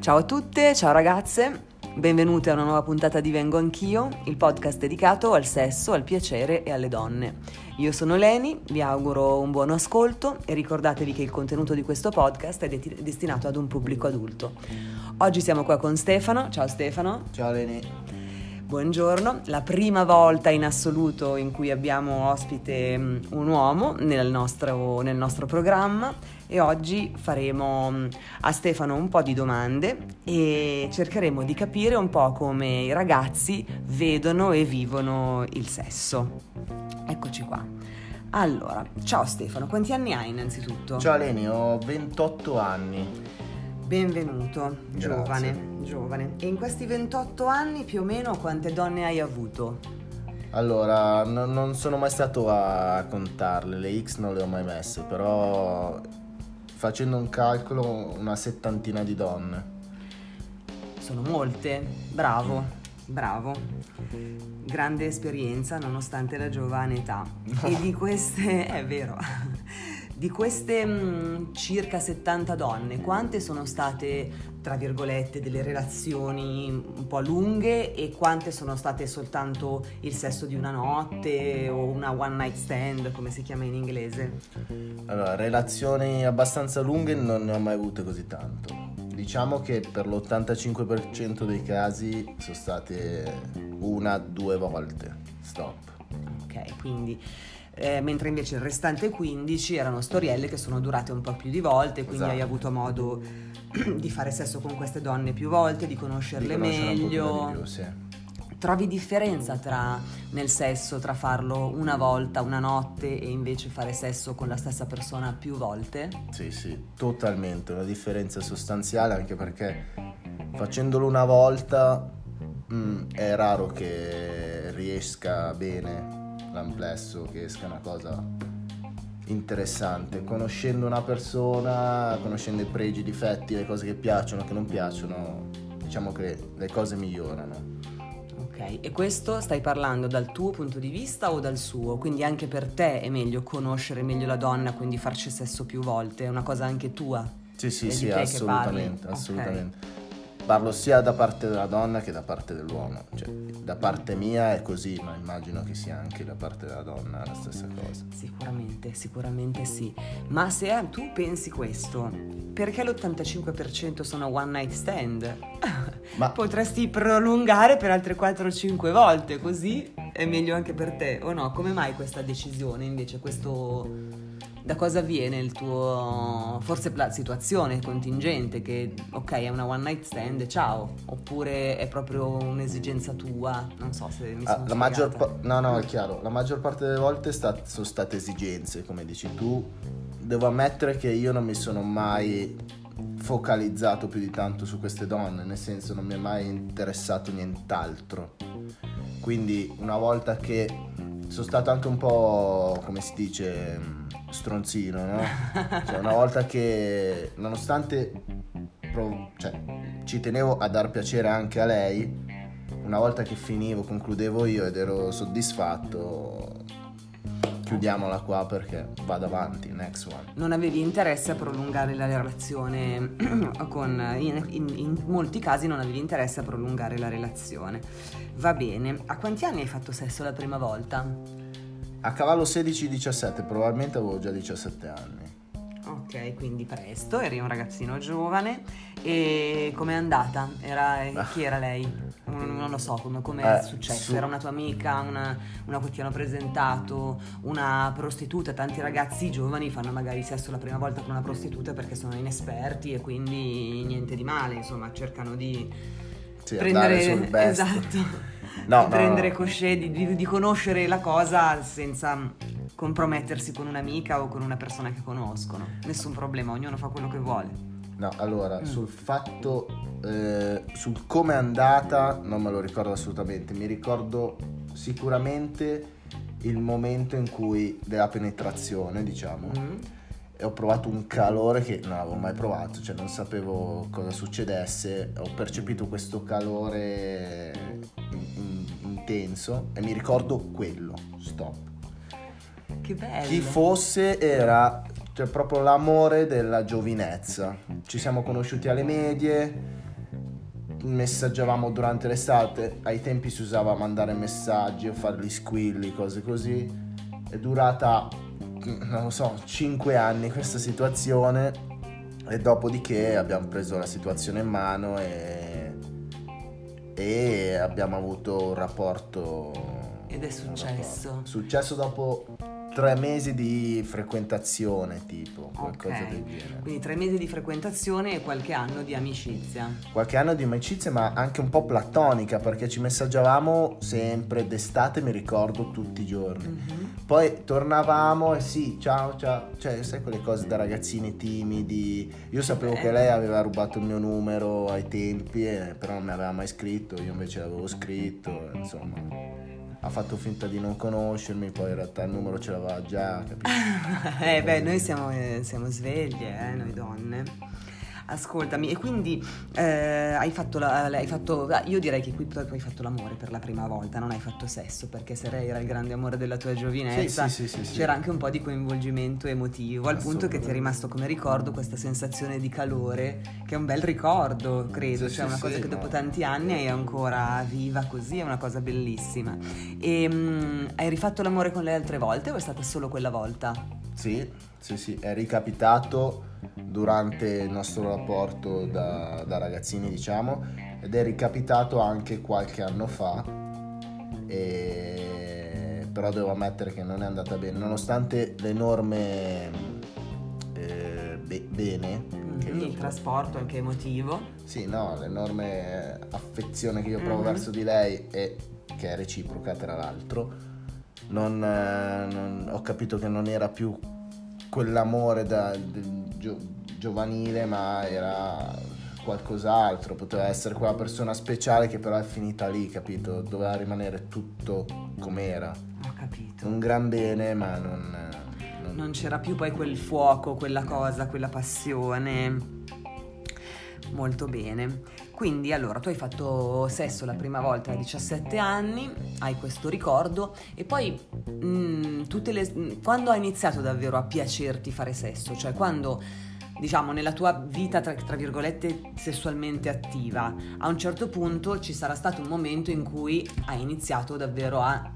Ciao a tutte, ciao ragazze, benvenute a una nuova puntata di Vengo Anch'io, il podcast dedicato al sesso, al piacere e alle donne. Io sono Leni, vi auguro un buon ascolto e ricordatevi che il contenuto di questo podcast è de- destinato ad un pubblico adulto. Oggi siamo qua con Stefano, ciao Stefano. Ciao Leni. Buongiorno, la prima volta in assoluto in cui abbiamo ospite mm, un uomo nel nostro, nel nostro programma e oggi faremo mm, a Stefano un po' di domande e cercheremo di capire un po' come i ragazzi vedono e vivono il sesso. Eccoci qua. Allora, ciao Stefano, quanti anni hai innanzitutto? Ciao Leni, ho 28 anni. Benvenuto, giovane, giovane. E in questi 28 anni più o meno quante donne hai avuto? Allora, no- non sono mai stato a contarle, le X non le ho mai messe, però facendo un calcolo una settantina di donne. Sono molte, bravo, bravo. Grande esperienza nonostante la giovane età. E di queste, è vero, di queste mh, circa 70 donne, quante sono state, tra virgolette, delle relazioni un po' lunghe e quante sono state soltanto il sesso di una notte o una one night stand, come si chiama in inglese? Allora, relazioni abbastanza lunghe non ne ho mai avute così tanto. Diciamo che per l'85% dei casi sono state una, due volte. Stop. Ok, quindi eh, mentre invece il restante 15 erano storielle che sono durate un po' più di volte, quindi Esatto. hai avuto modo di fare sesso con queste donne più volte, di conoscerle Di meglio. più, sì. Trovi differenza tra nel sesso tra farlo una volta, una notte e invece fare sesso con la stessa persona più volte? Sì, sì, totalmente, una differenza sostanziale anche perché facendolo una volta mm, è raro che riesca bene l'amplesso, che esca una cosa interessante. Conoscendo una persona, conoscendo i pregi, i difetti, le cose che piacciono, che non piacciono, diciamo che le cose migliorano. Ok, e questo stai parlando dal tuo punto di vista o dal suo? Quindi anche per te è meglio conoscere meglio la donna, quindi farci sesso più volte, è una cosa anche tua? Sì, sì, sì, te che assolutamente, parli? Parlo sia da parte della donna che da parte dell'uomo. Cioè, da parte mia è così, ma immagino che sia anche da parte della donna la stessa cosa. Sicuramente, sicuramente sì. Ma se eh, tu pensi questo, perché l'85% sono one night stand? Ma Potresti prolungare per altre 4-5 volte, così è meglio anche per te, o no? Come mai questa decisione invece? Questo... Da cosa viene il tuo... forse la situazione contingente che ok è una one night stand, ciao, oppure è proprio un'esigenza tua, non so se mi ah, sono la maggior pa- no, no, è chiaro. La maggior parte delle volte sta- sono state esigenze, come dici tu. Devo ammettere che io non mi sono mai focalizzato più di tanto su queste donne, nel senso non mi è mai interessato nient'altro. Quindi una volta che sono stato anche un po', come si dice, stronzino, no? Cioè una volta che, nonostante pro- cioè, ci tenevo a dar piacere anche a lei, una volta che finivo, concludevo io ed ero soddisfatto, chiudiamola qua perché vado avanti, next one. non avevi interesse a prolungare la relazione con in, in- in molti casi non avevi interesse a prolungare la relazione va bene a quanti anni hai fatto sesso la prima volta? A cavallo 16-17, probabilmente avevo già 17 anni. ok quindi presto eri un ragazzino giovane e com'è andata? Era, eh, chi era lei? Non, non lo so come è Eh, successo su- era una tua amica una, una che ti hanno presentato una prostituta tanti ragazzi giovani fanno magari sesso la prima volta con una prostituta perché sono inesperti e quindi niente di male insomma cercano di Sì, prendere sul best. esatto No, di prendere no. cosci- di, di- conoscere la cosa senza compromettersi con un'amica o con una persona che conoscono nessun problema ognuno fa quello che vuole No, allora, Mm. sul fatto, eh, sul come è andata, non me lo ricordo assolutamente. Mi ricordo sicuramente il momento in cui, della penetrazione, diciamo, Mm. e ho provato un calore che non avevo mai provato, cioè non sapevo cosa succedesse, ho percepito questo calore intenso e mi ricordo quello, stop. che bello Chi fosse era cioè proprio l'amore della giovinezza. Ci siamo conosciuti alle medie, messaggiavamo durante l'estate, ai tempi si usava mandare messaggi o fare gli squilli, cose così. È durata, non lo so, 5 anni questa situazione e dopodiché abbiamo preso la situazione in mano e, e abbiamo avuto un rapporto... Ed è successo. Successo dopo tre mesi di frequentazione, tipo, qualcosa Ok. del genere. Quindi tre mesi di frequentazione e qualche anno di amicizia. Qualche anno di amicizia, ma anche un po' platonica, perché ci messaggiavamo sempre d'estate, mi ricordo, tutti i giorni. Mhm. Poi tornavamo e sì, ciao, ciao, cioè, sai quelle cose da ragazzini timidi. Io sapevo Beh. che lei aveva rubato il mio numero ai tempi, eh, però non mi aveva mai scritto, io invece l'avevo scritto, insomma. Ha fatto finta di non conoscermi, poi in realtà il numero ce l'aveva già, capito? eh beh, noi siamo, eh, siamo sveglie, eh, noi donne. Ascoltami, e quindi eh, hai fatto la, hai fatto, ah, io direi che qui tu hai fatto l'amore per la prima volta, non hai fatto sesso, perché se lei era il grande amore della tua giovinezza, Sì, sì, sì, c'era anche un po' di coinvolgimento emotivo, al punto che ti è rimasto come ricordo questa sensazione di calore, che è un bel ricordo, credo, cioè una cosa che dopo tanti anni hai ancora viva così, è una cosa bellissima. E mm, hai rifatto l'amore con lei altre volte o è stata solo quella volta? Sì, sì, sì, è ricapitato durante il nostro rapporto da, da ragazzini, diciamo, ed è ricapitato anche qualche anno fa, e- però devo ammettere che non è andata bene, nonostante l'enorme eh, be- bene io- il trasporto anche emotivo. sì, no, l'enorme affezione che io provo Mhm. verso di lei e che è reciproca tra l'altro. Non, eh, non- ho capito che non era più quell'amore da, gio- giovanile, ma era qualcos'altro. Poteva essere quella persona speciale che però è finita lì, capito? Doveva rimanere tutto com'era. Ho capito. Un gran bene, ma non. non- Non c'era più poi quel fuoco, quella cosa, quella passione. Molto bene. Quindi allora tu hai fatto sesso la prima volta a 17 anni, hai questo ricordo e poi mm, tutte le- mm, quando ha iniziato davvero a piacerti fare sesso? Cioè quando diciamo nella tua vita tra, tra virgolette sessualmente attiva, a un certo punto ci sarà stato un momento in cui hai iniziato davvero a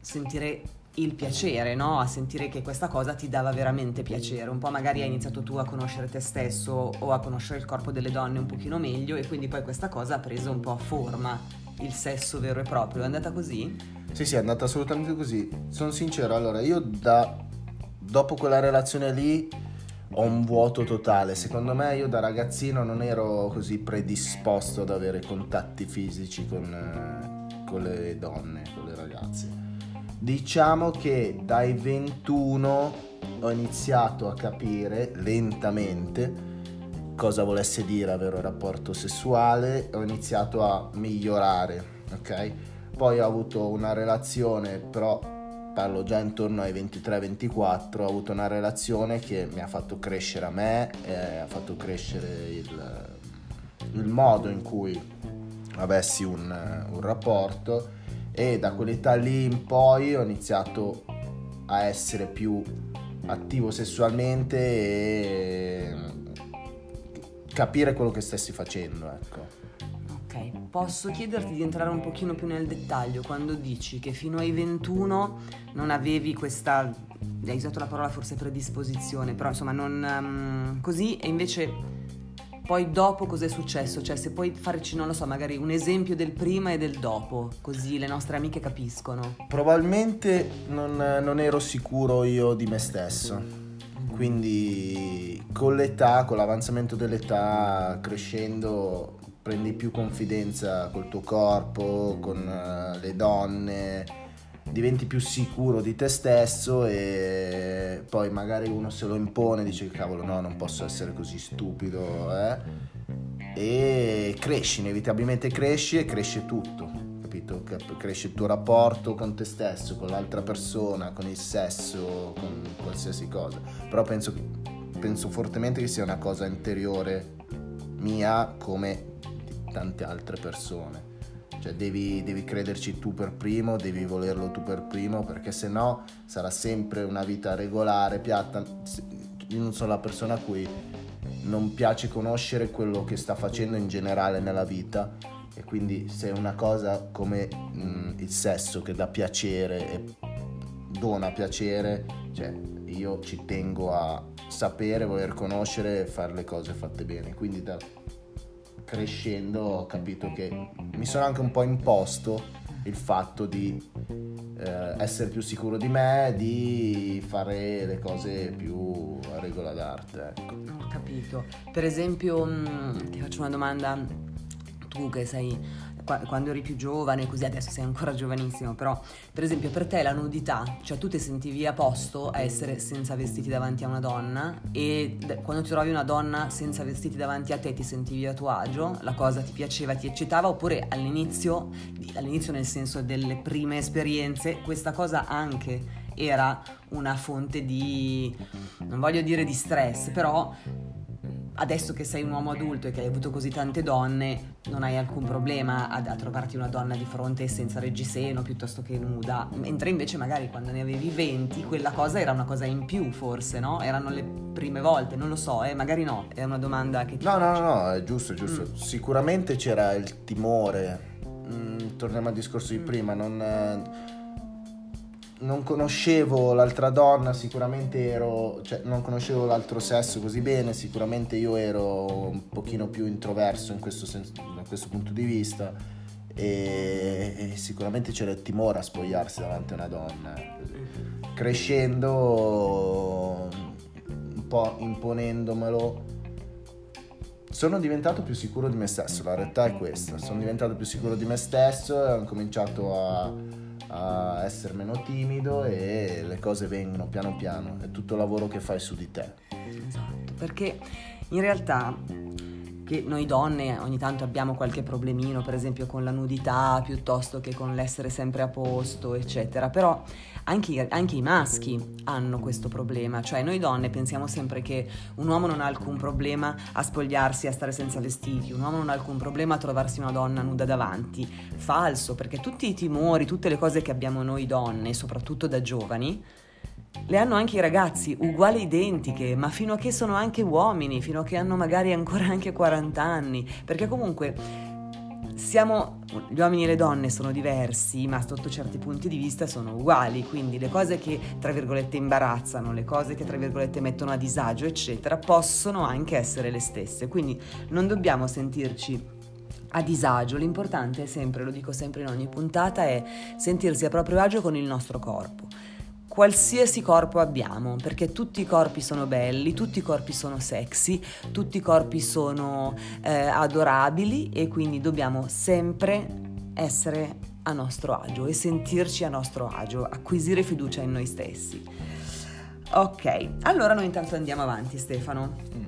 sentire il piacere, no? A sentire che questa cosa ti dava veramente piacere. Un po' magari hai iniziato tu a conoscere te stesso o a conoscere il corpo delle donne un pochino meglio e quindi poi questa cosa ha preso un po' forma, il sesso vero e proprio. È andata così? Sì, sì, è andata assolutamente così. Sono sincero, allora io da dopo quella relazione lì ho un vuoto totale. Secondo me io da ragazzino non ero così predisposto ad avere contatti fisici con, eh, con le donne, con le ragazze. Diciamo che dai 21 ho iniziato a capire lentamente cosa volesse dire avere un rapporto sessuale, ho iniziato a migliorare, ok? Poi ho avuto una relazione, però parlo già intorno ai 23-24, ho avuto una relazione che mi ha fatto crescere a me, eh, ha fatto crescere il, il modo in cui avessi un, un rapporto e da quell'età lì in poi ho iniziato a essere più attivo sessualmente e capire quello che stessi facendo, ecco. Ok, posso chiederti di entrare un pochino più nel dettaglio quando dici che fino ai 21 non avevi questa, hai usato la parola forse predisposizione, però insomma non ehm, così e invece poi dopo cos'è successo? Cioè se puoi farci, non lo so, magari un esempio del prima e del dopo, così le nostre amiche capiscono. Probabilmente non, non ero sicuro io di me stesso, quindi con l'età, con l'avanzamento dell'età, crescendo, prendi più confidenza col tuo corpo, con eh, le donne, diventi più sicuro di te stesso e poi magari uno se lo impone, dice cavolo no, non posso essere così stupido, eh? e cresci, inevitabilmente cresci e cresce tutto, capito? Cap- Cresce il tuo rapporto con te stesso, con l'altra persona, con il sesso, con qualsiasi cosa. Però penso, penso fortemente che sia una cosa interiore mia come di tante altre persone. Cioè devi, devi crederci tu per primo, devi volerlo tu per primo, perché se no sarà sempre una vita regolare, piatta. io non sono la persona a cui non piace conoscere quello che sta facendo in generale nella vita e quindi se una cosa come mh, mm, il sesso che dà piacere e dona piacere, cioè io ci tengo a sapere, voler conoscere e fare le cose fatte bene. Quindi da crescendo ho capito che mi sono anche un po' imposto il fatto di eh, essere più sicuro di me, di fare le cose più a regola d'arte. Ecco. Ho capito. Per esempio, mh, mm, ti faccio una domanda, tu che sei quando eri più giovane, così adesso sei ancora giovanissimo, però per esempio per te la nudità, cioè tu ti sentivi a posto a essere senza vestiti davanti a una donna e quando ti trovi una donna senza vestiti davanti a te ti sentivi a tuo agio, la cosa ti piaceva, ti eccitava oppure all'inizio, all'inizio nel senso delle prime esperienze, questa cosa anche era una fonte di, non voglio dire di stress, però adesso che sei un uomo adulto e che hai avuto così tante donne, non hai alcun problema a, a trovarti una donna di fronte senza reggiseno piuttosto che nuda, mentre invece magari quando ne avevi 20 quella cosa era una cosa in più forse, no? Erano le prime volte, non lo so, eh, magari no, è una domanda che ti No, faccio. no, no, è giusto, è giusto. Mm. Sicuramente c'era il timore, mm, torniamo al discorso di mm. prima, non... Non conoscevo l'altra donna, sicuramente ero, cioè non conoscevo l'altro sesso così bene, sicuramente io ero un pochino più introverso in questo senso, da questo punto di vista e, e sicuramente c'era il timore a spogliarsi davanti a una donna. Crescendo, un po' imponendomelo, sono diventato più sicuro di me stesso, la realtà è questa, sono diventato più sicuro di me stesso e ho cominciato a essere meno timido e le cose vengono piano piano, è tutto il lavoro che fai su di te. Esatto, perché in realtà che noi donne ogni tanto abbiamo qualche problemino, per esempio con la nudità piuttosto che con l'essere sempre a posto, eccetera, però anche, anche, i maschi hanno questo problema, cioè noi donne pensiamo sempre che un uomo non ha alcun problema a spogliarsi, a stare senza vestiti, un uomo non ha alcun problema a trovarsi una donna nuda davanti. Falso, perché tutti i timori, tutte le cose che abbiamo noi donne, soprattutto da giovani, le hanno anche i ragazzi, uguali identiche, ma fino a che sono anche uomini, fino a che hanno magari ancora anche 40 anni, perché comunque siamo, gli uomini e le donne sono diversi, ma sotto certi punti di vista sono uguali, quindi le cose che tra virgolette imbarazzano, le cose che tra virgolette mettono a disagio, eccetera, possono anche essere le stesse, quindi non dobbiamo sentirci a disagio, l'importante è sempre, lo dico sempre in ogni puntata, è sentirsi a proprio agio con il nostro corpo qualsiasi corpo abbiamo, perché tutti i corpi sono belli, tutti i corpi sono sexy, tutti i corpi sono eh, adorabili e quindi dobbiamo sempre essere a nostro agio e sentirci a nostro agio, acquisire fiducia in noi stessi. Ok, allora noi intanto andiamo avanti Stefano.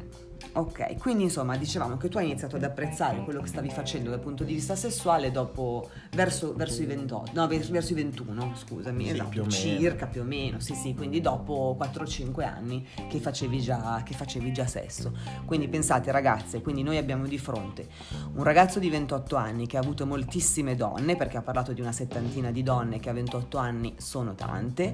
Ok, quindi insomma dicevamo che tu hai iniziato ad apprezzare quello che stavi facendo dal punto di vista sessuale dopo verso, verso i 28, no verso i 21 scusami, sì, esatto, più circa più o meno, sì sì, quindi dopo 4-5 anni che facevi, già, che facevi già sesso. Quindi pensate ragazze, quindi noi abbiamo di fronte un ragazzo di 28 anni che ha avuto moltissime donne, perché ha parlato di una settantina di donne che a 28 anni sono tante,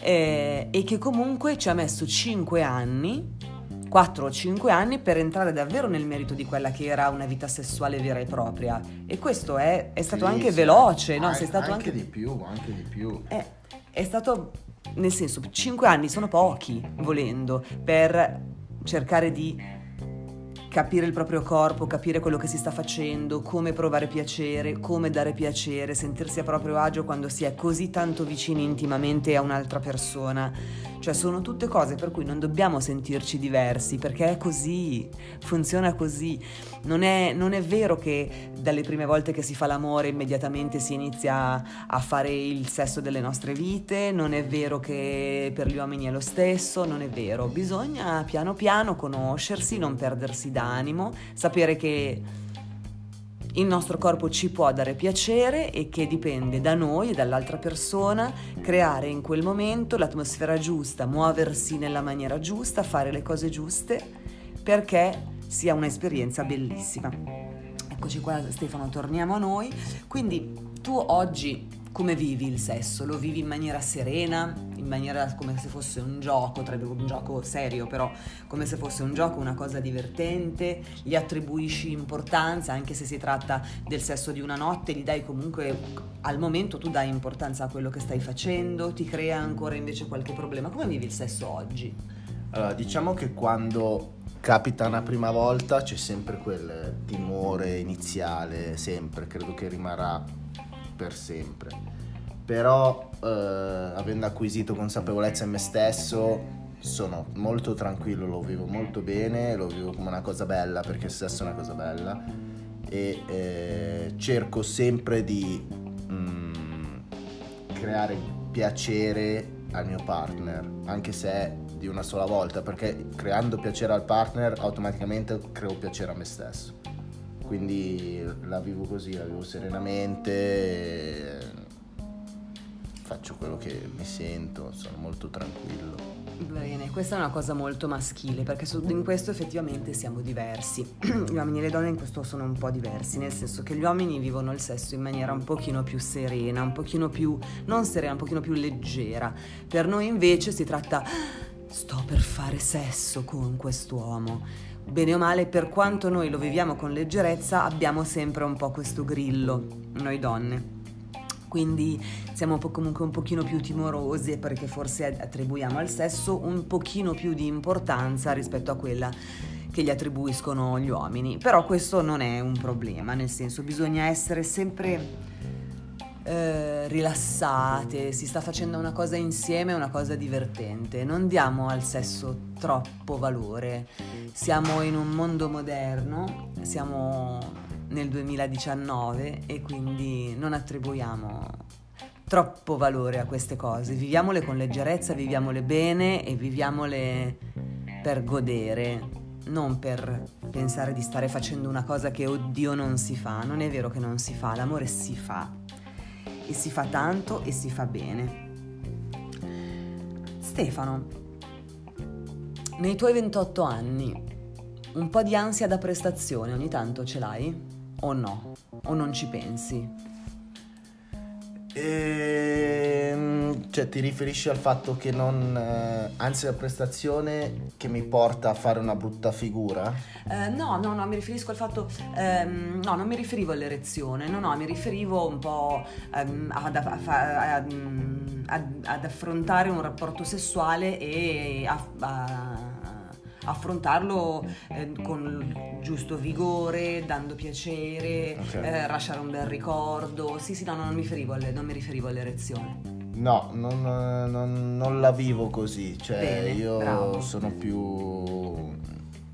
eh, e che comunque ci ha messo 5 anni 4 o 5 anni per entrare davvero nel merito di quella che era una vita sessuale vera e propria. E questo è, è stato sì, anche sì, veloce, no? Sei stato anche, anche di più, anche di più. È, è stato, nel senso, 5 anni sono pochi, volendo, per cercare di capire il proprio corpo, capire quello che si sta facendo, come provare piacere, come dare piacere, sentirsi a proprio agio quando si è così tanto vicini intimamente a un'altra persona. Cioè sono tutte cose per cui non dobbiamo sentirci diversi perché è così, funziona così. Non è, non è vero che dalle prime volte che si fa l'amore immediatamente si inizia a fare il sesso delle nostre vite, non è vero che per gli uomini è lo stesso, non è vero. Bisogna piano piano conoscersi, non perdersi d'animo, sapere che il nostro corpo ci può dare piacere e che dipende da noi e dall'altra persona creare in quel momento l'atmosfera giusta, muoversi nella maniera giusta, fare le cose giuste perché sia un'esperienza bellissima. Eccoci qua Stefano, torniamo a noi. Quindi tu oggi come vivi il sesso? Lo vivi in maniera serena, in maniera come se fosse un gioco, un gioco serio però, come se fosse un gioco, una cosa divertente, gli attribuisci importanza anche se si tratta del sesso di una notte, gli dai comunque al momento tu dai importanza a quello che stai facendo, ti crea ancora invece qualche problema. Come vivi il sesso oggi? Allora, diciamo che quando capita una prima volta c'è sempre quel timore iniziale, sempre, credo che rimarrà per sempre. Però eh, avendo acquisito consapevolezza in me stesso sono molto tranquillo, lo vivo molto bene, lo vivo come una cosa bella perché il sesso è una cosa bella e eh, cerco sempre di mm, creare piacere al mio partner, anche se di una sola volta, perché creando piacere al partner automaticamente creo piacere a me stesso. Quindi la vivo così, la vivo serenamente, faccio quello che mi sento, sono molto tranquillo. Bene, questa è una cosa molto maschile perché in questo effettivamente siamo diversi. Gli uomini e le donne in questo sono un po' diversi, nel senso che gli uomini vivono il sesso in maniera un pochino più serena, un pochino più, non serena, un pochino più leggera. Per noi invece si tratta, sto per fare sesso con quest'uomo. Bene o male, per quanto noi lo viviamo con leggerezza, abbiamo sempre un po' questo grillo, noi donne quindi siamo comunque un pochino più timorosi perché forse attribuiamo al sesso un pochino più di importanza rispetto a quella che gli attribuiscono gli uomini. Però questo non è un problema, nel senso bisogna essere sempre eh, rilassate, si sta facendo una cosa insieme, una cosa divertente. Non diamo al sesso troppo valore. Siamo in un mondo moderno, siamo nel 2019 e quindi non attribuiamo troppo valore a queste cose. Viviamole con leggerezza, viviamole bene e viviamole per godere, non per pensare di stare facendo una cosa che oddio non si fa. Non è vero che non si fa, l'amore si fa e si fa tanto e si fa bene. Stefano, nei tuoi 28 anni, un po' di ansia da prestazione ogni tanto ce l'hai? o no? O non ci pensi? Ehm, cioè ti riferisci al fatto che non eh, anzi la prestazione che mi porta a fare una brutta figura? Eh, no, no, no, mi riferisco al fatto ehm, no, non mi riferivo all'erezione, no, no, mi riferivo un po' ehm, ad, ad, ad, ad, affrontare un rapporto sessuale e a, a affrontarlo eh, con giusto vigore, dando piacere, okay. eh, lasciare un bel ricordo. Sì, sì, no, non mi riferivo, alle, non mi riferivo all'erezione. No, non, non, non, la vivo così, cioè Bene, io bravo. sono più...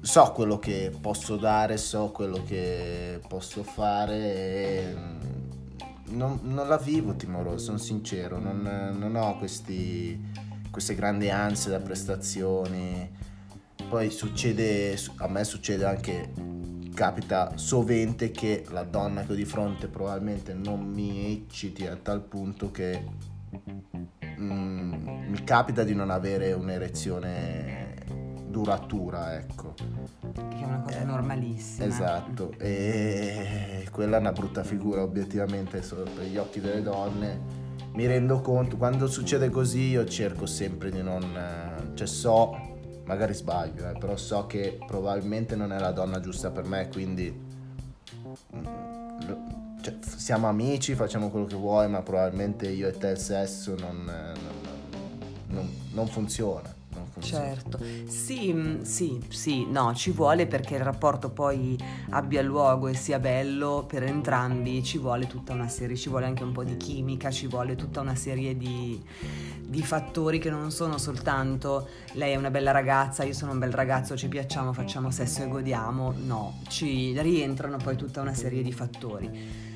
So quello che posso dare, so quello che posso fare e non, non la vivo timoroso, sono sincero, non, non ho questi, queste grandi ansie da prestazioni poi succede, a me succede anche, capita sovente che la donna che ho di fronte probabilmente non mi ecciti a tal punto che mm, mi capita di non avere un'erezione duratura, ecco. Che è una cosa eh, normalissima. Esatto, e quella è una brutta figura obiettivamente per gli occhi delle donne. Mi rendo conto, quando succede così io cerco sempre di non... cioè so magari sbaglio, eh, però so che probabilmente non è la donna giusta per me, quindi mm, cioè, siamo amici, facciamo quello che vuoi, ma probabilmente io e te il sesso non, non, non, non funziona. Certo, sì, mm, sì, sì, no, ci vuole perché il rapporto poi abbia luogo e sia bello per entrambi, ci vuole tutta una serie, ci vuole anche un po' di chimica, ci vuole tutta una serie di, di fattori che non sono soltanto lei è una bella ragazza, io sono un bel ragazzo, ci piacciamo, facciamo sesso e godiamo, no, ci rientrano poi tutta una serie di fattori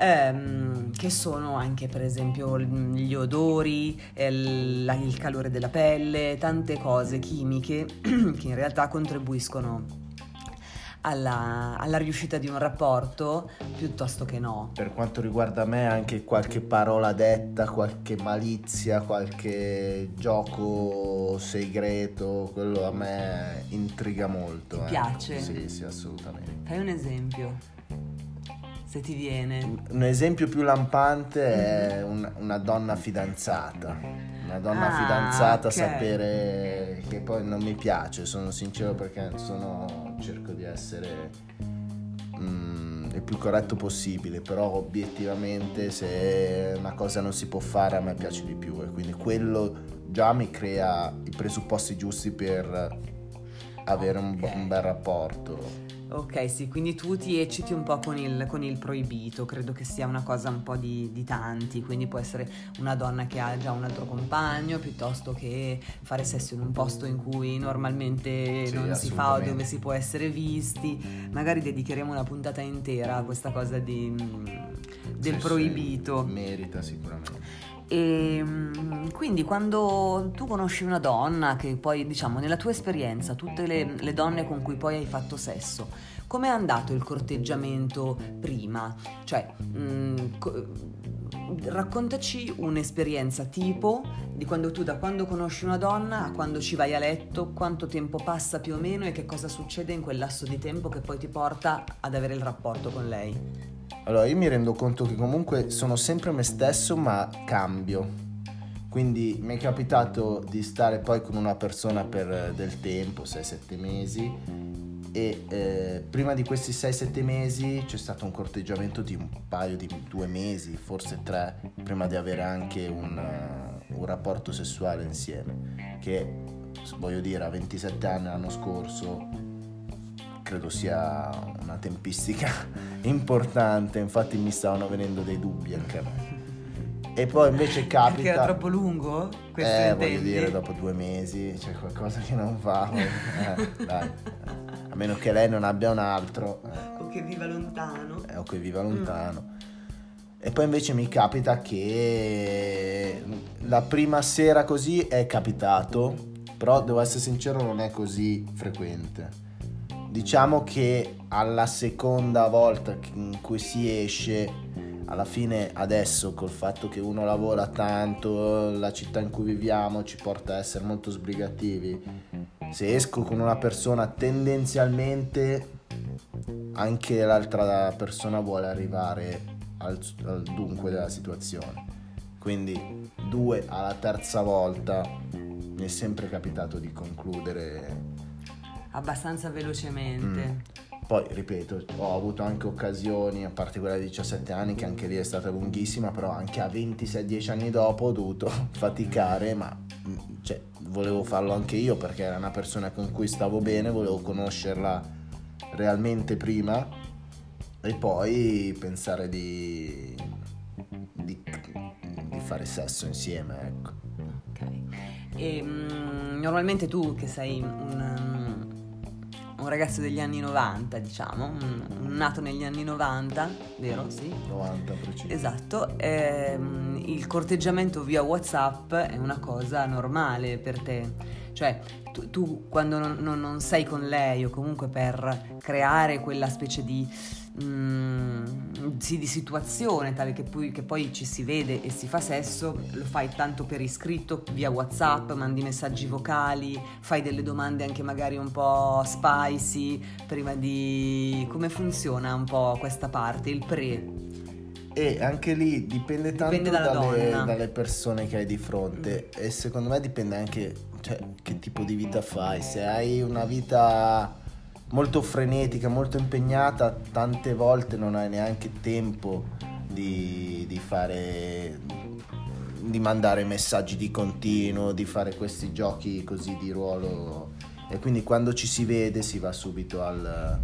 ehm, che sono anche per esempio gli odori, il, il calore della pelle, tante cose chimiche che in realtà contribuiscono alla, alla, riuscita di un rapporto piuttosto che no. Per quanto riguarda me anche qualche parola detta, qualche malizia, qualche gioco segreto, quello a me intriga molto. Ti eh. piace? Sì, sì, assolutamente. Fai un esempio. se ti viene. Un esempio più lampante è un- una donna fidanzata. Una donna Ah, fidanzata ok. sapere che poi non mi piace, sono sincero perché sono, cerco di essere mm, il più corretto possibile, però obiettivamente se una cosa non si può fare a me piace di più e quindi quello già mi crea i presupposti giusti per avere un, bo- Ok. un bel rapporto. Ok, sì, quindi tu ti ecciti un po' con il, con il proibito, credo che sia una cosa un po' di, di tanti, quindi può essere una donna che ha già un altro compagno piuttosto che fare sesso in un posto in cui normalmente Sì, non si fa o dove si può essere visti. Magari dedicheremo una puntata intera a questa cosa di, mm, del Sì, sì, proibito. merita sicuramente. E mm, quindi quando tu conosci una donna, che poi diciamo nella tua esperienza, tutte le, le donne con cui poi hai fatto sesso, com'è andato il corteggiamento prima? Cioè, mm, co- raccontaci un'esperienza tipo di quando tu da quando conosci una donna a quando ci vai a letto, quanto tempo passa più o meno e che cosa succede in quel lasso di tempo che poi ti porta ad avere il rapporto con lei. Allora, io mi rendo conto che comunque sono sempre me stesso, ma cambio. Quindi mi è capitato di stare poi con una persona per eh, del tempo, 6-7 mesi, e eh, prima di questi 6-7 mesi c'è stato un corteggiamento di un paio di due mesi, forse tre, prima di avere anche un, eh, un rapporto sessuale insieme. Che voglio dire, a 27 anni l'anno scorso credo sia una tempistica importante, infatti mi stavano venendo dei dubbi anche a me. E poi invece capita... Perché era troppo lungo? Questo eh, intendi? voglio dire, dopo due mesi c'è qualcosa che non va. Eh, dai. A meno che lei non abbia un altro, eh, O che viva lontano. eh, o che viva lontano. E poi invece mi capita che la prima sera così è capitato, però devo essere sincero non è così frequente. Diciamo che alla seconda volta in cui si esce, alla fine adesso col fatto che uno lavora tanto, la città in cui viviamo ci porta a essere molto sbrigativi, se esco con una persona tendenzialmente anche l'altra persona vuole arrivare al, al dunque della situazione. Quindi due alla terza volta mi è sempre capitato di concludere Abbastanza velocemente. Mm. Poi, ripeto, ho avuto anche occasioni, a parte quella di 17 anni, che anche lì è stata lunghissima, però anche a 26, 10 anni dopo ho dovuto faticare, ma mm, cioè, volevo farlo anche io perché era una persona con cui stavo bene, volevo conoscerla realmente prima e poi pensare di, di, di fare sesso insieme, ecco. Ok. E, mm, normalmente tu che sei un, un ragazzo degli anni 90, diciamo, un, un nato negli anni 90, vero? Sì. 90 preciso. Esatto, ehm, il corteggiamento via WhatsApp è una cosa normale per te, cioè tu, tu quando non, non- non sei con lei o comunque per creare quella specie di, mm, sì, di situazione tale che poi, che poi ci si vede e si fa sesso, lo fai tanto per iscritto via WhatsApp, mandi messaggi vocali, fai delle domande anche magari un po' spicy prima di... come funziona un po' questa parte, il pre? E anche lì dipende tanto Dipende dalle, dalle persone che hai di fronte e secondo me dipende anche cioè, che tipo di vita fai. Se hai una vita molto frenetica, molto impegnata, tante volte non hai neanche tempo di, di fare di mandare messaggi di continuo, di fare questi giochi così di ruolo e quindi quando ci si vede si va subito al,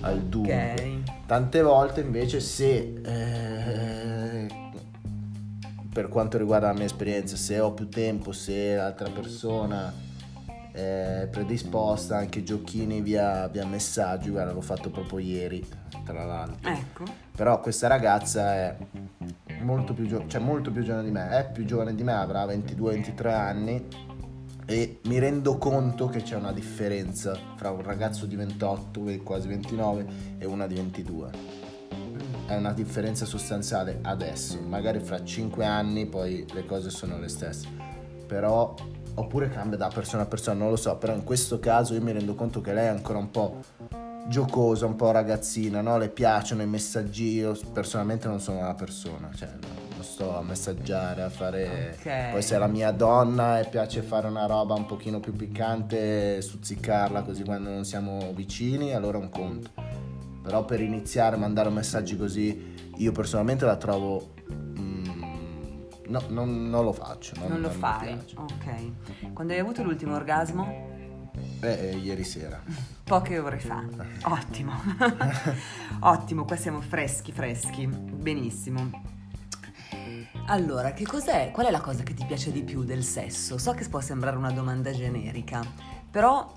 al dunque. Ok. Tante volte invece se eh, per quanto riguarda la mia esperienza, se ho più tempo, se l'altra persona è predisposta, anche giochini via, via messaggi, guarda l'ho fatto proprio ieri, tra l'altro. Ecco. Però questa ragazza è molto più, gio- cioè molto più giovane di me, è più giovane di me, avrà 22-23 anni e mi rendo conto che c'è una differenza fra un ragazzo di 28, e quasi 29 e una di 22 è una differenza sostanziale adesso, magari fra 5 anni poi le cose sono le stesse, però oppure cambia da persona a persona, non lo so, però in questo caso io mi rendo conto che lei è ancora un po' giocosa, un po' ragazzina, no? Le piacciono i messaggi. Io personalmente non sono una persona, cioè non sto a messaggiare, a fare. Ok. Poi se è la mia donna e piace fare una roba un pochino più piccante, stuzzicarla così quando non siamo vicini, allora è un conto. Però per iniziare a mandare messaggi così, io personalmente la trovo. No, non, non lo faccio. Non, Non lo non fai? Ok. Quando hai avuto l'ultimo orgasmo? Eh, eh, ieri sera. Poche ore fa. Ottimo. Ottimo, qua siamo freschi, freschi. Benissimo. Allora, che cos'è? Qual è la cosa che ti piace di più del sesso? So che può sembrare una domanda generica, però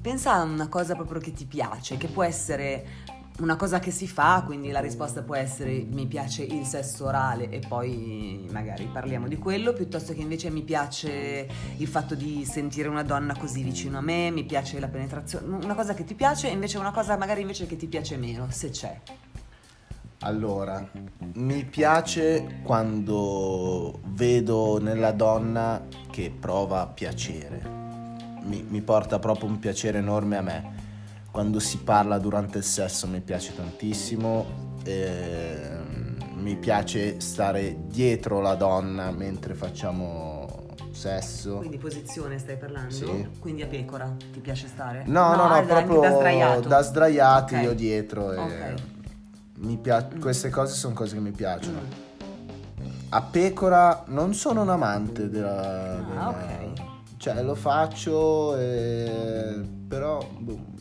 pensa a una cosa proprio che ti piace, che può essere una cosa che si fa, quindi la risposta può essere mi piace il sesso orale e poi magari parliamo di quello, piuttosto che invece mi piace il fatto di sentire una donna così vicino a me, mi piace la penetrazione, una cosa che ti piace e invece una cosa magari invece che ti piace meno, se c'è. Allora, mi piace quando vedo nella donna che prova piacere. Mi, mi porta proprio un piacere enorme a me. Quando si parla durante il sesso mi piace tantissimo. ehm, mi piace stare dietro la donna mentre facciamo sesso. Quindi posizione stai parlando? Sì. Quindi a pecora ti piace stare? No, no, no, da- proprio da sdraiato. da sdraiati Ok. io dietro. Ok. mi pia- Mm. Queste cose sono cose che mi piacciono. Mm. A pecora non sono un amante della... Ah, della- ok. Cioè lo faccio, e... però... boh,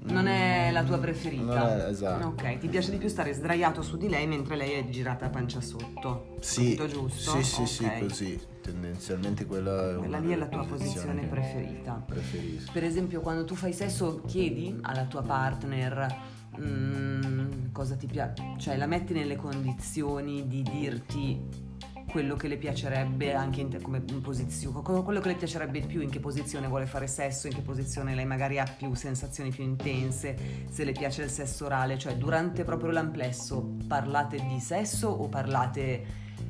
Non è la tua preferita? È- esatto. Ok, ti piace di più stare sdraiato su di lei mentre lei è girata a pancia sotto? Sì, Capito giusto? sì, sì, sì, Ok. così. Tendenzialmente quella è Quella lì è la tua posizione che preferita. Preferisco. Per esempio, quando tu fai sesso, chiedi alla tua partner mm, cosa ti piace, cioè la metti nelle condizioni di dirti quello che le piacerebbe anche in te- come in posizione, quello che le piacerebbe di più, in che posizione vuole fare sesso, in che posizione lei magari ha più sensazioni più intense, se le piace il sesso orale, cioè durante proprio l'amplesso parlate di sesso o parlate,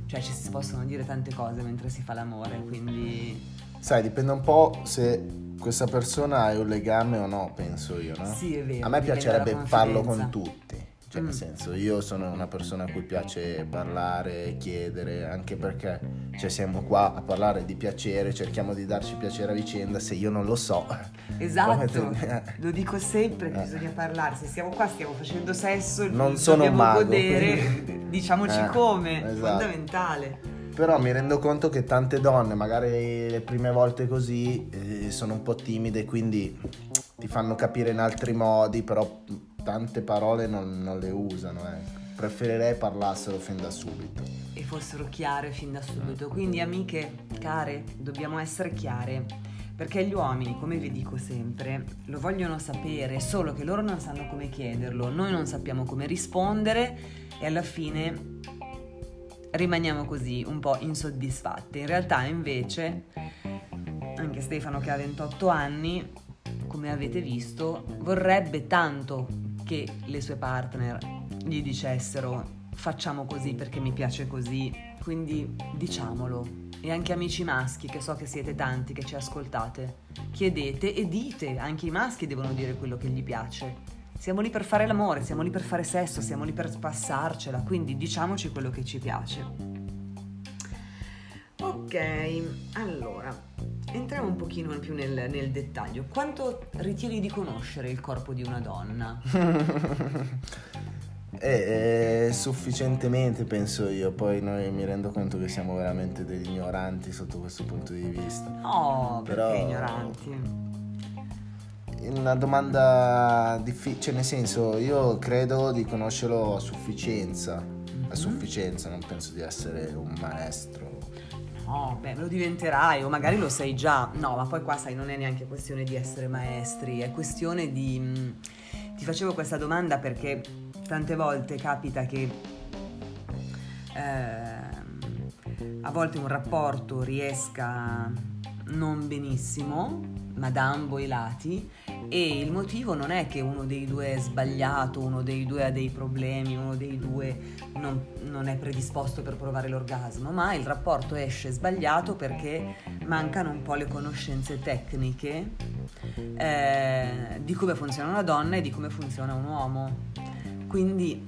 cioè ci si possono dire tante cose mentre si fa l'amore, quindi Sai, dipende un po' se questa persona ha un legame o no, penso io, no? Sì, è vero, A me piacerebbe farlo con tutti. Cioè, Mm. nel senso, io sono una persona a cui piace parlare, chiedere, anche perché cioè, siamo qua a parlare di piacere, cerchiamo di darci piacere a vicenda, se io non lo so. Esatto, lo dico sempre che Eh. bisogna parlare, se siamo qua stiamo facendo sesso, Non sono dobbiamo mago, godere, quindi- diciamoci Eh, come, esatto. fondamentale. Però mi rendo conto che tante donne, magari le prime volte così, eh, sono un po' timide, quindi ti fanno capire in altri modi, però tante parole non, non le usano. ecco. Preferirei parlassero fin da subito. E fossero chiare fin da subito, quindi amiche, care, dobbiamo essere chiare. Perché gli uomini, come vi dico sempre, lo vogliono sapere, solo che loro non sanno come chiederlo, noi non sappiamo come rispondere e alla fine rimaniamo così un po' insoddisfatti. In realtà invece, anche Stefano che ha 28 anni, come avete visto, vorrebbe tanto che le sue partner gli dicessero facciamo così perché mi piace così, quindi diciamolo. E anche amici maschi, che so che siete tanti che ci ascoltate, chiedete e dite, anche i maschi devono dire quello che gli piace. Siamo lì per fare l'amore, siamo lì per fare sesso, siamo lì per passarcela, quindi diciamoci quello che ci piace. Ok, allora, entriamo un pochino più nel, nel dettaglio. Quanto ritieni di conoscere il corpo di una donna? E eh, sufficientemente penso io, poi noi mi rendo conto che siamo veramente degli ignoranti sotto questo punto di vista. No, perché Però- ignoranti? Una domanda difficile, cioè nel senso io credo di conoscerlo a sufficienza, a sufficienza, non penso di essere un maestro. No, beh, lo diventerai o magari lo sei già. No, ma poi qua sai, non è neanche questione di essere maestri, è questione di... mh, Ti facevo questa domanda perché tante volte capita che ehm, a volte un rapporto riesca non benissimo, ma da ambo i lati, e il motivo non è che uno dei due è sbagliato, uno dei due ha dei problemi, uno dei due non, non è predisposto per provare l'orgasmo, ma il rapporto esce sbagliato perché mancano un po' le conoscenze tecniche eh, di come funziona una donna e di come funziona un uomo. Quindi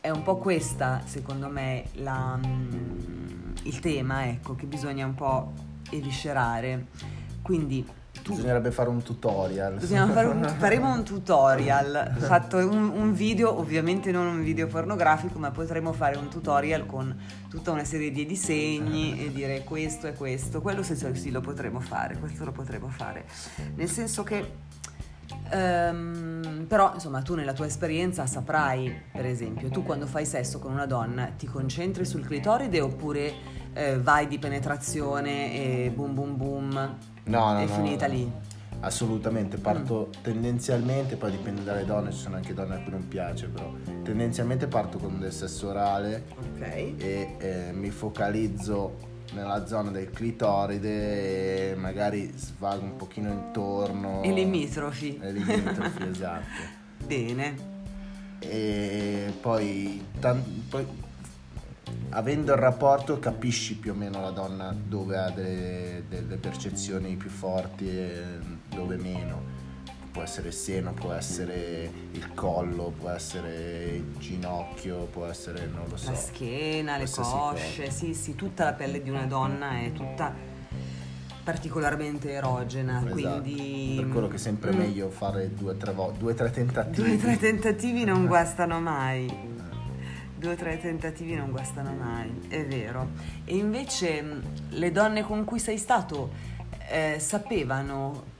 è un po' questa, secondo me, la, mm, il tema, ecco, che bisogna un po' eviscerare. Quindi tu, Bisognerebbe fare un tutorial. Fare un, faremo un tutorial, fatto un, un, video, ovviamente non un video pornografico, ma potremo fare un tutorial con tutta una serie di disegni e dire questo e questo. Quello sì, sì lo potremo fare, questo lo potremo fare. Nel senso che Um, però insomma tu nella tua esperienza saprai per esempio tu quando fai sesso con una donna ti concentri sul clitoride oppure eh, vai di penetrazione e boom boom boom no, no, è no, finita no. lì assolutamente parto mm. tendenzialmente poi dipende dalle donne ci sono anche donne a cui non piace però tendenzialmente parto con del sesso orale okay. e eh, mi focalizzo nella zona del clitoride e magari svago un pochino intorno. E limitrofi. E limitrofi, esatto. Bene. E poi, tan- poi, avendo il rapporto capisci più o meno la donna dove ha delle, delle percezioni più forti e dove meno può essere il seno, può essere il collo, può essere il ginocchio, può essere, non lo so. La schiena, le cosce, cosa. sì, sì, tutta la pelle di una donna è tutta particolarmente erogena, esatto. quindi... Per quello che è sempre mm. meglio fare due o tre, vo- due, tre tentativi. Due o tre tentativi non guastano mai due o tre tentativi non guastano mai, è vero. E invece mm, le donne con cui sei stato eh, sapevano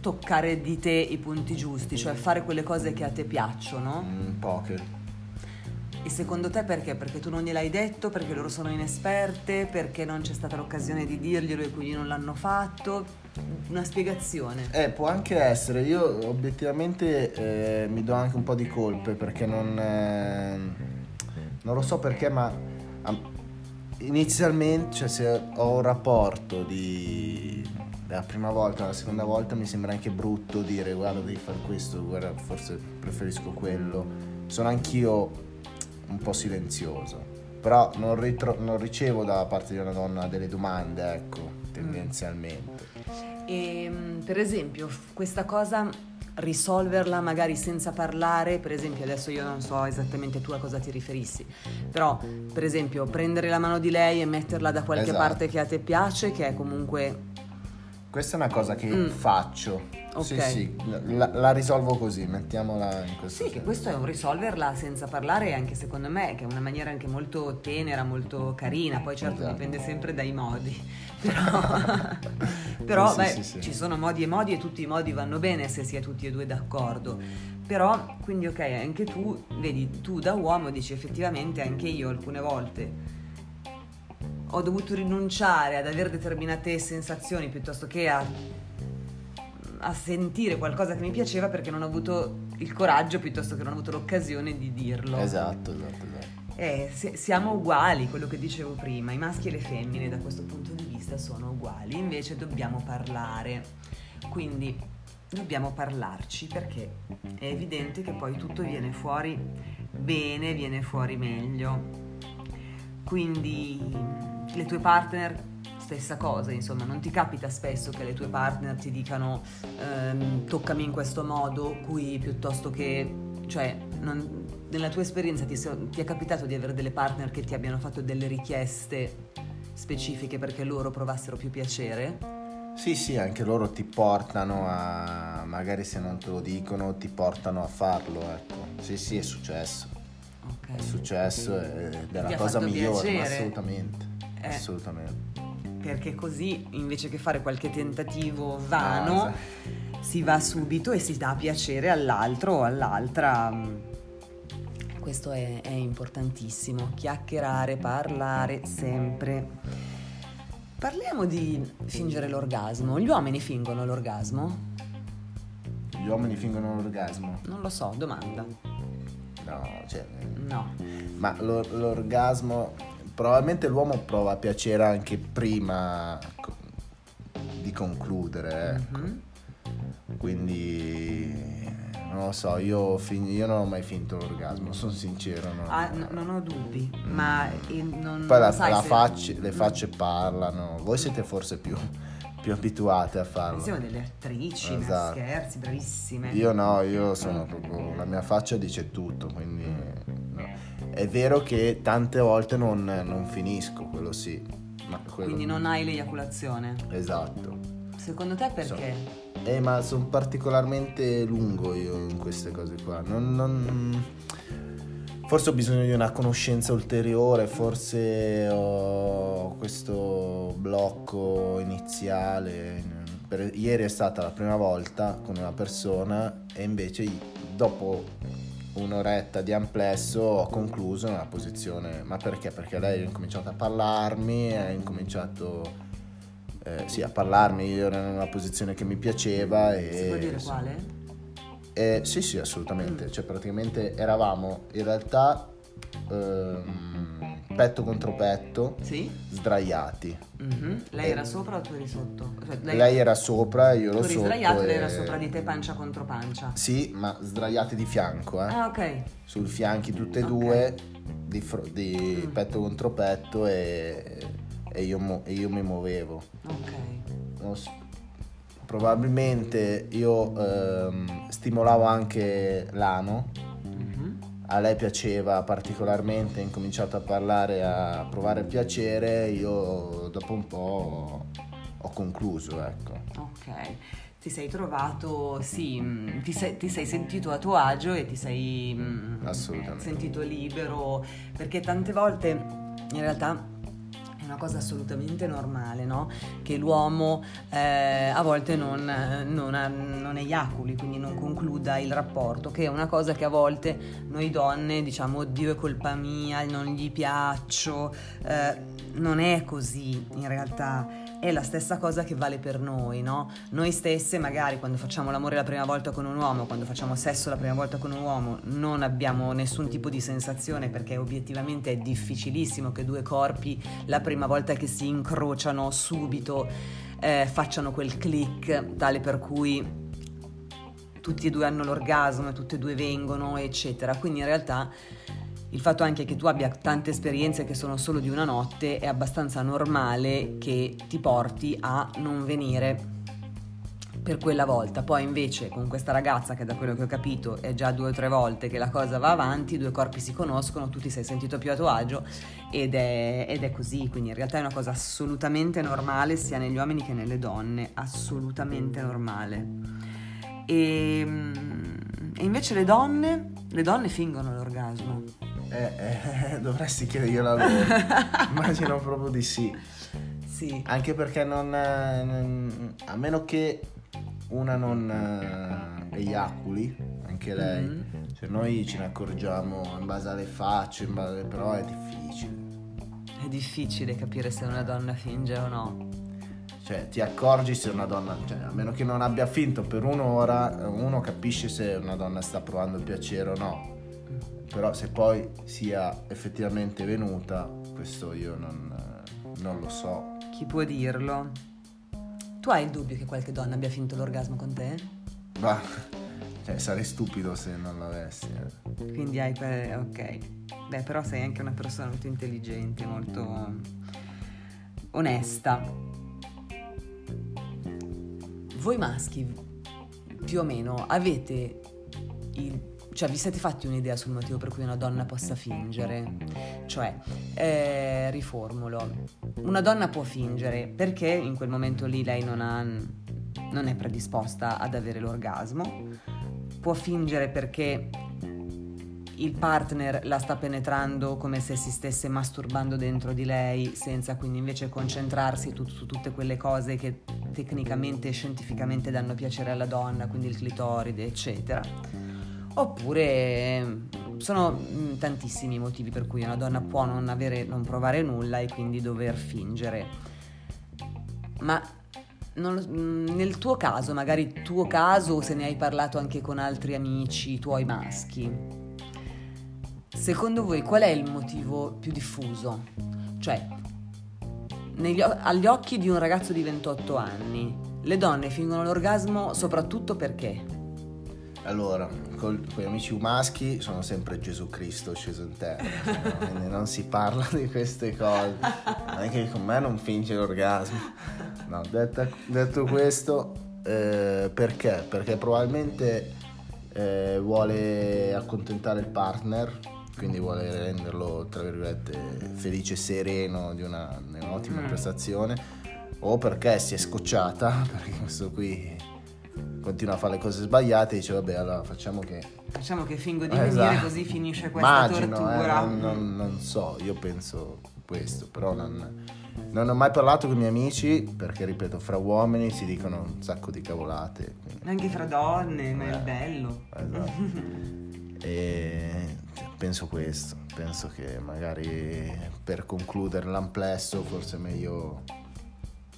toccare di te i punti giusti, cioè fare quelle cose che a te piacciono? Mm, poche. E secondo te perché? Perché tu non gliel'hai detto, perché loro sono inesperte, perché non c'è stata l'occasione di dirglielo e quindi non l'hanno fatto? Una spiegazione. Eh, può anche essere. Io obiettivamente eh, mi do anche un po' di colpe perché non... Eh, non lo so perché, ma inizialmente, cioè se ho un rapporto di la prima volta, la seconda volta mi sembra anche brutto dire guarda devi fare questo, guarda forse preferisco quello. Sono anch'io un po' silenzioso, però non, ritro- non ricevo da parte di una donna delle domande, ecco, tendenzialmente. E ehm, per esempio questa cosa risolverla magari senza parlare, per esempio adesso io non so esattamente tu a cosa ti riferissi, però per esempio prendere la mano di lei e metterla da qualche esatto. parte che a te piace, che è comunque questa è una cosa che mm. faccio. Okay. Sì, sì, la, la, risolvo così, mettiamola in questo Sì, senso. che questo è un risolverla senza parlare anche secondo me, che è una maniera anche molto tenera, molto carina, poi certo esatto. dipende sempre dai modi, però, però sì, beh, sì, ci sono modi e modi e tutti i modi vanno bene se si è tutti e due d'accordo, però quindi ok, anche tu, vedi, tu da uomo dici effettivamente anche io alcune volte ho dovuto rinunciare ad avere determinate sensazioni piuttosto che a, a, sentire qualcosa che mi piaceva perché non ho avuto il coraggio piuttosto che non ho avuto l'occasione di dirlo. Esatto, esatto, esatto. Eh, se, siamo uguali, quello che dicevo prima, i maschi e le femmine da questo punto di vista sono uguali, invece dobbiamo parlare. Quindi dobbiamo parlarci perché è evidente che poi tutto viene fuori bene, viene fuori meglio. Quindi le tue partner stessa cosa, insomma, non ti capita spesso che le tue partner ti dicano ehm, toccami in questo modo qui piuttosto che, cioè, non, nella tua esperienza ti, ti, è capitato di avere delle partner che ti abbiano fatto delle richieste specifiche perché loro provassero più piacere? Sì, sì, anche loro ti portano a, magari se non te lo dicono, ti portano a farlo, ecco. Sì, sì, è successo. Okay. È successo ed è la cosa migliore, assolutamente. Eh, Assolutamente. Perché così invece che fare qualche tentativo vano, ah, si va subito e si dà piacere all'altro o all'altra. Questo è, è importantissimo, chiacchierare, parlare sempre. Parliamo di fingere l'orgasmo. Gli uomini fingono l'orgasmo? Gli uomini fingono l'orgasmo? Non lo so, domanda. No, cioè... No. Ma l'orgasmo probabilmente l'uomo prova piacere anche prima di concludere, ecco. Mm-hmm. quindi non lo so, io, fin- io non ho mai finto l'orgasmo, sono sincero. Non, Ah, non ho dubbi, ma eh, non Poi la- sai la se- facce- le Mm. facce parlano, voi siete forse più, più abituate a farlo. Siamo delle attrici, ma Esatto. scherzi, bravissime. Io no, io sono proprio. La mia faccia dice tutto, quindi. È vero che tante volte non, non finisco, quello sì. Ma quello- Quindi non hai l'eiaculazione. Esatto. Secondo te perché? Eh, ma sono particolarmente lungo io in queste cose qua. Non, non- Forse ho bisogno di una conoscenza ulteriore, forse ho questo blocco iniziale. Per- Ieri è stata la prima volta con una persona e invece dopo un'oretta di amplesso ho concluso nella posizione. Ma perché? Perché lei ha incominciato a parlarmi, ha incominciato eh, sì, a parlarmi, io ero in una posizione che mi piaceva e... Si può dire quale? Eh, sì, sì, assolutamente. Cioè, praticamente eravamo in realtà ehm, petto contro petto, Sì? sdraiati. Mhm. Lei era sopra o tu eri sotto? Cioè, Lei, era sopra, io tu ero eri sotto. sdraiato e lei era sopra di te pancia contro pancia. Sì, ma sdraiati di fianco, eh. Ah, ok. Sul fianchi tutte e Ok. due, di, fro- di Mm. petto contro petto e, e io, mo- e io mi muovevo. Ok. Non s- probabilmente io ehm, stimolavo anche l'ano. A lei piaceva particolarmente, ha incominciato a parlare, a provare piacere, io dopo un po' ho concluso, ecco. Ok. Ti sei trovato, sì, mm, ti sei, ti sei sentito a tuo agio e ti sei mm, sentito libero, perché tante volte in realtà una cosa assolutamente normale, no? Che l'uomo eh, a volte non, non, ha- non eiaculi, quindi non concluda il rapporto, che è una cosa che a volte noi donne diciamo, oddio è colpa mia, non gli piaccio, eh, non è così in realtà. È la stessa cosa che vale per noi, no? Noi stesse, magari quando facciamo l'amore la prima volta con un uomo, quando facciamo sesso la prima volta con un uomo, non abbiamo nessun tipo di sensazione perché obiettivamente è difficilissimo che due corpi la prima volta che si incrociano subito eh, facciano quel click tale per cui tutti e due hanno l'orgasmo e tutti e due vengono, eccetera. Quindi in realtà il fatto anche che tu abbia tante esperienze che sono solo di una notte è abbastanza normale che ti porti a non venire per quella volta. Poi invece con questa ragazza che da quello che ho capito è già due o tre volte che la cosa va avanti, i due corpi si conoscono, tu ti sei sentito più a tuo agio ed è, ed è così, quindi in realtà è una cosa assolutamente normale sia negli uomini che nelle donne, assolutamente normale. E, e invece le donne, le donne fingono l'orgasmo. Eh, eh, dovresti chiederglielo a loro. Immagino proprio di sì. Sì. Anche perché non, eh, non- a meno che una non eh, eiaculi, anche lei, Mhm. cioè noi ce ne accorgiamo in base alle facce, in base- però è difficile. È difficile capire se una donna finge o no. Cioè ti accorgi se una donna, cioè, a meno che non abbia finto per un'ora, eh, uno capisce se una donna sta provando piacere o no. Però se poi sia effettivamente venuta, questo io non, non lo so. Chi può dirlo? Tu hai il dubbio che qualche donna abbia finto l'orgasmo con te? Ma cioè, sarei stupido se non l'avessi. eh. Quindi hai ok. Beh, però sei anche una persona molto intelligente, molto onesta. Voi maschi, più o meno, avete il cioè vi siete fatti un'idea sul motivo per cui una donna possa fingere? Cioè, eh, riformulo, una donna può fingere perché in quel momento lì lei non, ha, non è predisposta ad avere l'orgasmo, può fingere perché il partner la sta penetrando come se si stesse masturbando dentro di lei senza quindi invece concentrarsi tu- su tutte quelle cose che tecnicamente e scientificamente danno piacere alla donna, quindi il clitoride, eccetera. Oppure eh, sono mm, tantissimi i motivi per cui una donna può non, avere, non provare nulla e quindi dover fingere. Ma non mm, nel tuo caso, magari tuo caso, se ne hai parlato anche con altri amici tuoi maschi, secondo voi qual è il motivo più diffuso? Cioè, negli agli occhi di un ragazzo di 28 anni, Le donne fingono l'orgasmo soprattutto perché? Allora, con gli amici maschi sono sempre Gesù Cristo sceso in terra, no? quindi non si parla di queste cose. Anche con me non finge l'orgasmo. No, detta, detto questo, eh, perché? Perché probabilmente eh, vuole accontentare il partner, quindi vuole renderlo, tra virgolette, felice e sereno di, una, di un'ottima mm. prestazione, o perché si è scocciata, perché questo qui continua a fare le cose sbagliate e dice vabbè allora facciamo che facciamo che fingo di esatto. venire così finisce questa Immagino, tortura eh, non, non, non, so io penso questo però non, non, ho mai parlato con i miei amici perché ripeto fra uomini si dicono un sacco di cavolate quindi. anche fra donne ma eh, è bello esatto. e penso questo penso che magari per concludere l'amplesso forse è meglio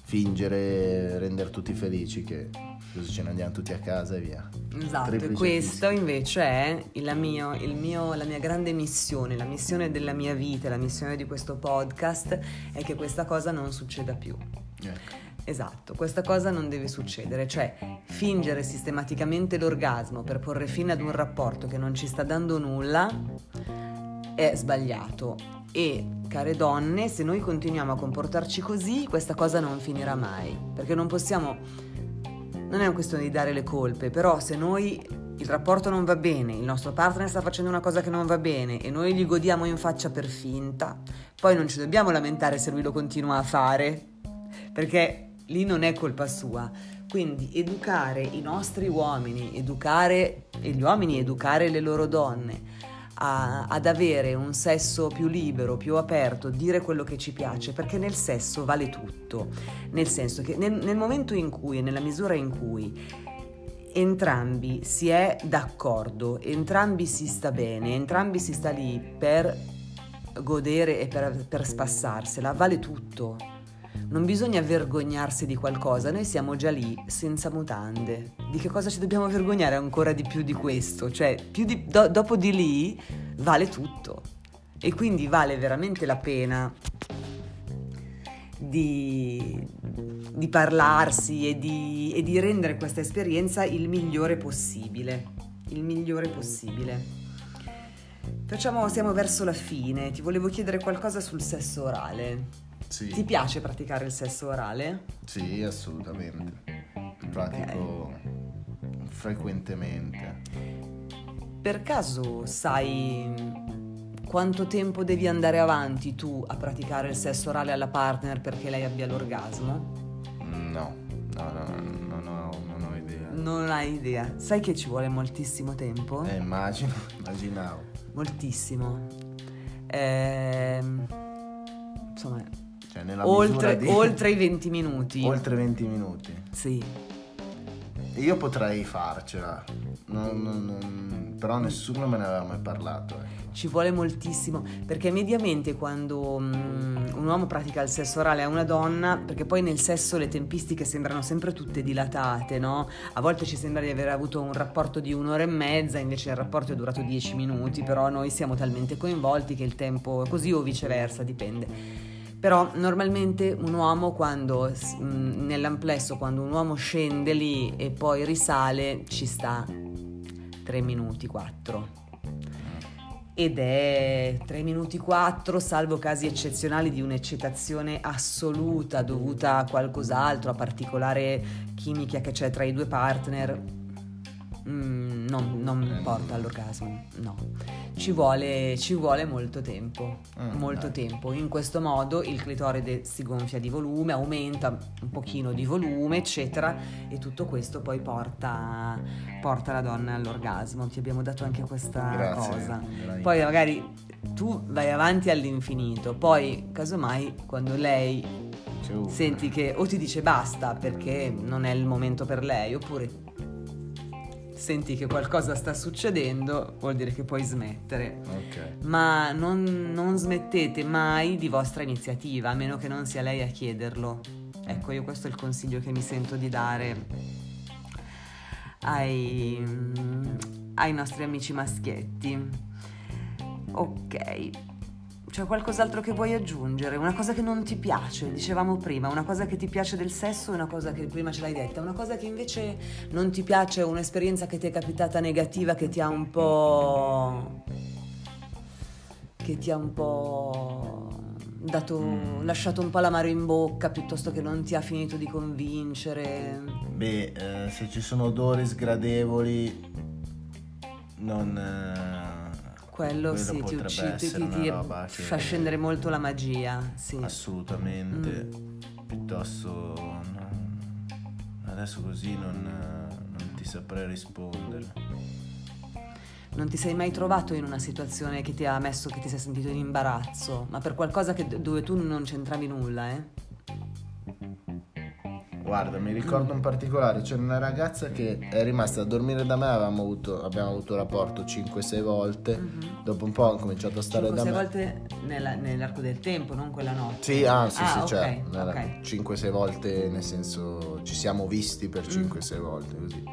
fingere rendere tutti felici che così ce ne andiamo tutti a casa e via. Esatto, e questo invece è mio, mio, la mia grande missione, la missione della mia vita, la missione di questo podcast è che questa cosa non succeda più. Ecco. Esatto, questa cosa non deve succedere, cioè fingere sistematicamente l'orgasmo per porre fine ad un rapporto che non ci sta dando nulla è sbagliato e care donne, se noi continuiamo a comportarci così, questa cosa non finirà mai, perché non possiamo non è una questione di dare le colpe, però se noi il rapporto non va bene, il nostro partner sta facendo una cosa che non va bene e noi gli godiamo in faccia per finta, poi non ci dobbiamo lamentare se lui lo continua a fare, perché lì non è colpa sua. Quindi educare i nostri uomini, educare gli uomini educare le loro donne a, ad avere un sesso più libero, più aperto, dire quello che ci piace, perché nel sesso vale tutto, nel senso che nel, nel momento in cui, nella misura in cui entrambi si è d'accordo, entrambi si sta bene, entrambi si sta lì per godere e per, per spassarsela, vale tutto. Non bisogna vergognarsi di qualcosa, noi siamo già lì senza mutande. Di che cosa ci dobbiamo vergognare ancora di più di questo? Cioè, di, do, dopo di lì vale tutto. E quindi vale veramente la pena di, di parlarsi e di, e di rendere questa esperienza il migliore possibile. Il migliore possibile. Facciamo, siamo verso la fine. Ti volevo chiedere qualcosa sul sesso orale. Sì. Ti piace praticare il sesso orale? Sì, assolutamente. Pratico okay. frequentemente. Per caso sai quanto tempo devi andare avanti tu a praticare il sesso orale alla partner perché lei abbia l'orgasmo? No, no, no, no non, ho, non ho idea. Non hai idea. Sai che ci vuole moltissimo tempo? Eh, immagino, immaginavo. Moltissimo. Eh, insomma, cioè nella oltre, di... oltre i 20 minuti. Oltre 20 minuti. Sì. Io potrei farcela, non, non, non, però nessuno me ne aveva mai parlato. Ecco. Ci vuole moltissimo, perché mediamente quando um, un uomo pratica il sesso orale a una donna, perché poi nel sesso le tempistiche sembrano sempre tutte dilatate, no? A volte ci sembra di aver avuto un rapporto di un'ora e mezza, invece il rapporto è durato 10 minuti, però noi siamo talmente coinvolti che il tempo è così o viceversa, dipende. Però normalmente un uomo quando nell'amplesso, quando un uomo scende lì e poi risale, ci sta 3 minuti, 4 ed è 3 minuti 4, salvo casi eccezionali di un'eccitazione assoluta dovuta a qualcos'altro, a particolare chimica che c'è tra i due partner, mm, non, non porta all'orgasmo, no ci vuole, ci vuole molto tempo, mm, molto dai. tempo. In questo modo il clitoride si gonfia di volume, aumenta un pochino di volume, eccetera, e tutto questo poi porta, porta la donna all'orgasmo. Ti abbiamo dato anche questa Grazie, cosa. Grazie. Poi magari tu vai avanti all'infinito, poi casomai quando lei senti che o ti dice basta perché non è il momento per lei, oppure senti che qualcosa sta succedendo, vuol dire che puoi smettere. Okay. Ma non, non, smettete mai di vostra iniziativa, a meno che non sia lei a chiederlo. Ecco, io questo è il consiglio che mi sento di dare ai, ai nostri amici maschietti. Ok, c'è qualcos'altro che vuoi aggiungere? Una cosa che non ti piace, dicevamo prima, una cosa che ti piace del sesso e una cosa che prima ce l'hai detta, una cosa che invece non ti piace, un'esperienza che ti è capitata negativa, che ti ha un po'... che ti ha un po' dato, mm. lasciato un po' l'amaro in bocca piuttosto che non ti ha finito di convincere? Beh, eh, se ci sono odori sgradevoli, non... Eh, quello, quello sì, ti uccide, ti, ti, fa scendere molto la magia. Sì. Assolutamente. Mm. Piuttosto... No, adesso così non, non ti saprei rispondere non ti sei mai trovato in una situazione che ti ha messo, che ti sei sentito in imbarazzo, ma per qualcosa che, dove tu non c'entravi nulla, eh? Guarda, mi ricordo in particolare, c'era una ragazza che è rimasta a dormire da me, avevamo avuto, abbiamo avuto rapporto 5-6 volte, mm-hmm. dopo un po' ho cominciato a stare 5, da me. 5-6 volte nella, nell'arco del tempo, non quella notte? Sì, ah, sì, ah, sì, okay, cioè, okay. 5-6 volte, nel senso ci siamo visti per 5-6 mm. volte, così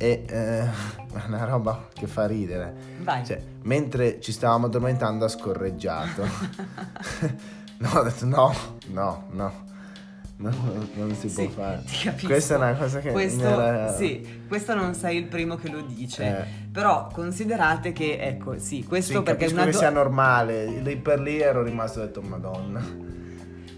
e eh, una roba che fa ridere. Vai. Cioè, mentre ci stavamo addormentando ha scorreggiato. no, ho detto no, no, no. No, non si sì, può fare. Ti capisco. Questa è una cosa che questo, era... Sì, questo non sei il primo che lo dice. Eh. Però considerate che, ecco, sì, questo sì, perché è una... che sia normale. Lì per lì ero rimasto e ho detto, madonna.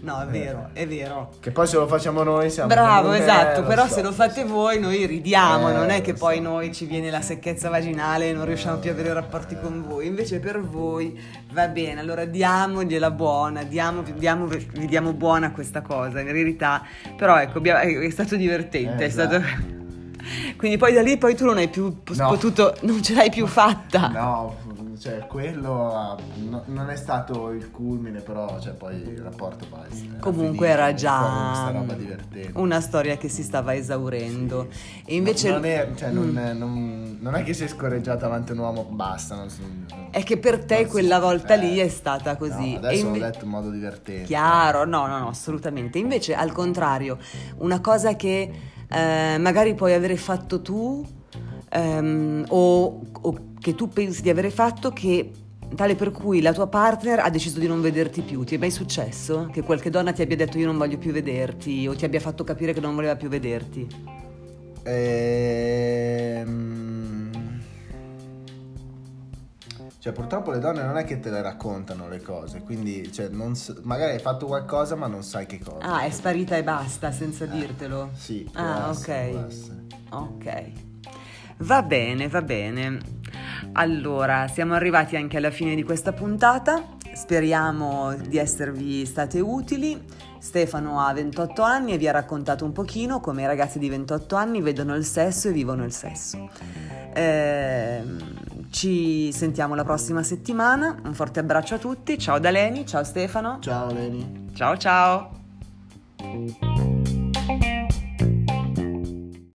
No, è vero, è vero. Che poi se lo facciamo noi siamo... Bravo, esatto, però so, se lo fate voi noi ridiamo, eh, non è che poi so. noi ci viene la secchezza vaginale e non riusciamo più a avere rapporti con voi, invece per voi va bene, allora diamogliela buona, diamo, diamo, vi diamo buona questa cosa, in verità, però ecco, è stato divertente, eh, è stato... Quindi poi da lì poi tu non hai più no. potuto, non ce l'hai più fatta. No, cioè quello no, non è stato il culmine, però cioè, poi il rapporto poi era Comunque finito, era già una storia che si stava esaurendo. Sì. E invece non, è, cioè, non, mm. non, non, è che si è scorreggiata davanti a un uomo, basta. Si, è che per te quella si, volta eh, lì è stata così. No, adesso inve- l'ho detto in modo divertente. Chiaro, no, no, no, assolutamente. Invece al contrario, una cosa che eh, magari puoi avere fatto tu ehm, o, o che tu pensi di avere fatto che tale per cui la tua partner ha deciso di non vederti più. Ti è mai successo che qualche donna ti abbia detto io non voglio più vederti o ti abbia fatto capire che non voleva più vederti? Ehm... Cioè, purtroppo le donne non è che te le raccontano le cose, quindi cioè, so... magari hai fatto qualcosa ma non sai che cosa. Ah, è sparita e basta senza eh, dirtelo? Sì. Ah, essere, ok. Ok. Va bene, va bene. Allora, siamo arrivati anche alla fine di questa puntata. Speriamo di esservi state utili. Stefano ha 28 anni e vi ha raccontato un pochino come i ragazzi di 28 anni vedono il sesso e vivono il sesso. Eh, ci sentiamo la prossima settimana. Un forte abbraccio a tutti. Ciao da Leni, ciao Stefano. Ciao Leni. Ciao ciao.